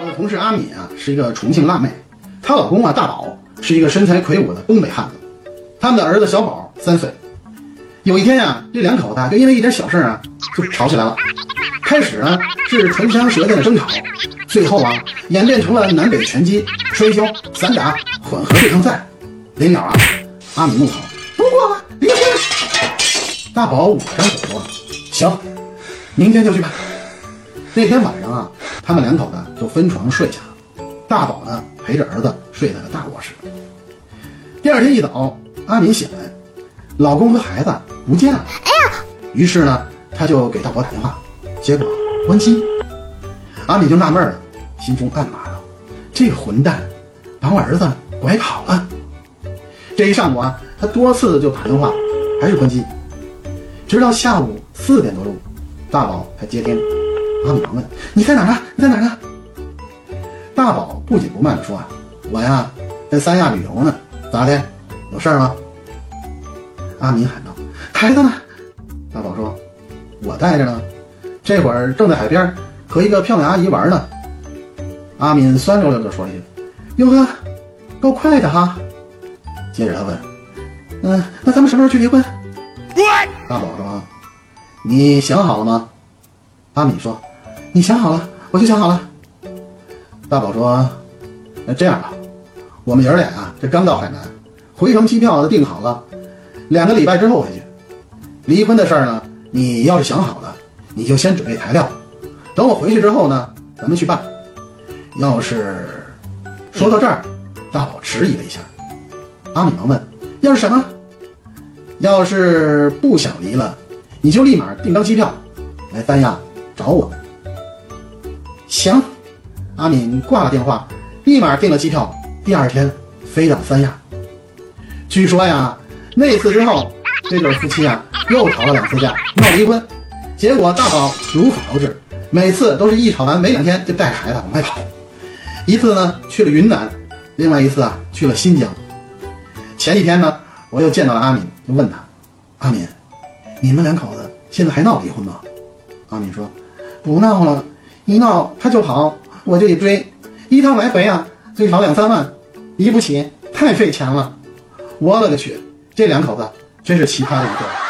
我的同事阿敏啊，是一个重庆辣妹，她老公啊大宝是一个身材魁梧的东北汉子，他们的儿子小宝三岁。有一天呀，这两口子就因为一点小事啊就吵起来了。开始呢是唇枪舌剑的争吵，最后啊演变成了南北拳击、摔跤、散打混合对抗赛。临了啊，阿敏怒吼：“不过离婚！”大宝捂着张嘴说：“行，明天就去办。”那天晚上啊，他们两口子就分床睡下了。大宝呢陪着儿子睡在了大卧室。第二天一早，阿敏醒来，老公和孩子不见了。哎呀！于是呢，他就给大宝打电话，结果关机。阿敏就纳闷了，心中暗骂道：“这个混蛋，把我儿子拐跑了。”这一上午啊，他多次就打电话，还是关机。直到下午四点多钟，大宝才接听。阿敏问：“你在哪呢？你在哪呢？”大宝不紧不慢地说：“啊，我呀在三亚旅游呢，咋的？有事儿吗？”阿敏喊道：“孩子呢？”大宝说：“我带着呢，这会儿正在海边和一个漂亮阿姨玩呢。”阿敏酸溜溜地说了一句：“哟呵，够快的哈。”接着他问：“嗯，那咱们什么时候去离婚？”大宝说：“你想好了吗？”阿敏说。你想好了，我就想好了。大宝说：“那这样吧，我们爷俩啊，这刚到海南，回程机票都订好了，两个礼拜之后回去。离婚的事儿呢，你要是想好了，你就先准备材料，等我回去之后呢，咱们去办。要是说到这儿，大宝迟疑了一下。阿敏忙问：要是什么？要是不想离了，你就立马订张机票来三亚找我。”行，阿敏挂了电话，立马订了机票，第二天飞到三亚。据说呀，那次之后，这对夫妻啊又吵了两次架，闹离婚。结果大宝如法炮制，每次都是一吵完没两天就带着孩子往外跑。一次呢去了云南，另外一次啊去了新疆。前几天呢，我又见到了阿敏，就问他：“阿敏，你们两口子现在还闹离婚吗？”阿敏说：“不闹了。”一闹他就跑，我就得追，一趟来回啊，最少两三万，离不起，太费钱了。我勒个去，这两口子真是奇葩的一对。